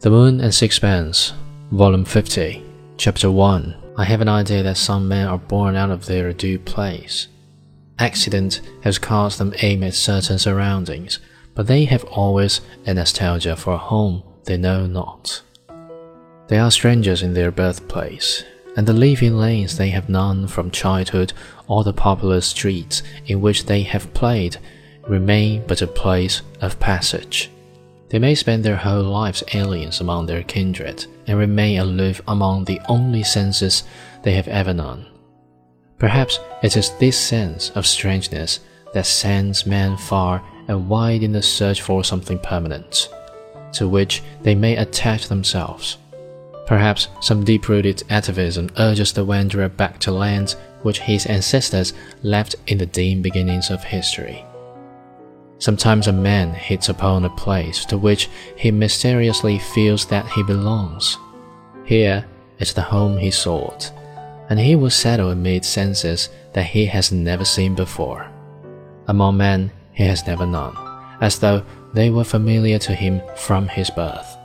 The Moon and Sixpence, Volume 50, Chapter 1. I have an idea that some men are born out of their due place. Accident has caused them aim at certain surroundings, but they have always a nostalgia for a home they know not. They are strangers in their birthplace, and the leafy lanes they have known from childhood or the popular streets in which they have played remain but a place of passage. They may spend their whole lives aliens among their kindred and remain aloof among the only senses they have ever known. Perhaps it is this sense of strangeness that sends men far and wide in the search for something permanent, to which they may attach themselves. Perhaps some deep rooted atavism urges the wanderer back to lands which his ancestors left in the dim beginnings of history. Sometimes a man hits upon a place to which he mysteriously feels that he belongs. Here is the home he sought, and he will settle amid senses that he has never seen before, among men he has never known, as though they were familiar to him from his birth.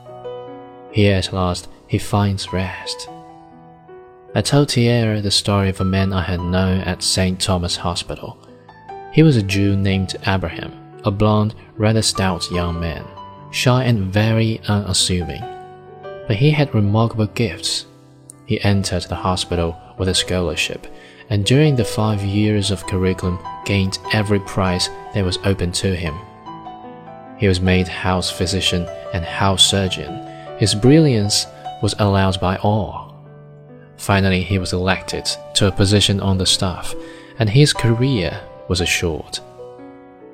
Here at last he finds rest. I told Tiaré the story of a man I had known at St. Thomas Hospital. He was a Jew named Abraham a blond, rather stout young man, shy and very unassuming. But he had remarkable gifts. He entered the hospital with a scholarship, and during the five years of curriculum gained every prize that was open to him. He was made house physician and house surgeon. His brilliance was allowed by all. Finally, he was elected to a position on the staff, and his career was assured.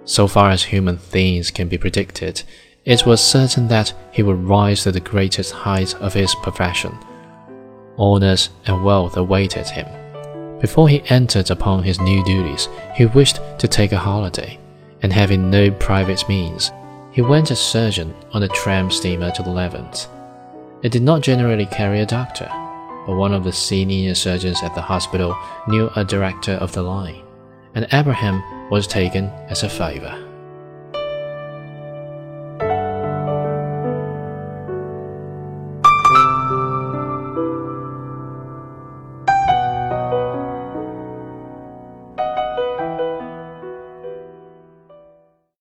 So far as human things can be predicted, it was certain that he would rise to the greatest height of his profession. Honors and wealth awaited him. Before he entered upon his new duties, he wished to take a holiday, and having no private means, he went as surgeon on a tram steamer to the Levant. It did not generally carry a doctor, but one of the senior surgeons at the hospital knew a director of the line, and Abraham was taken as a favor.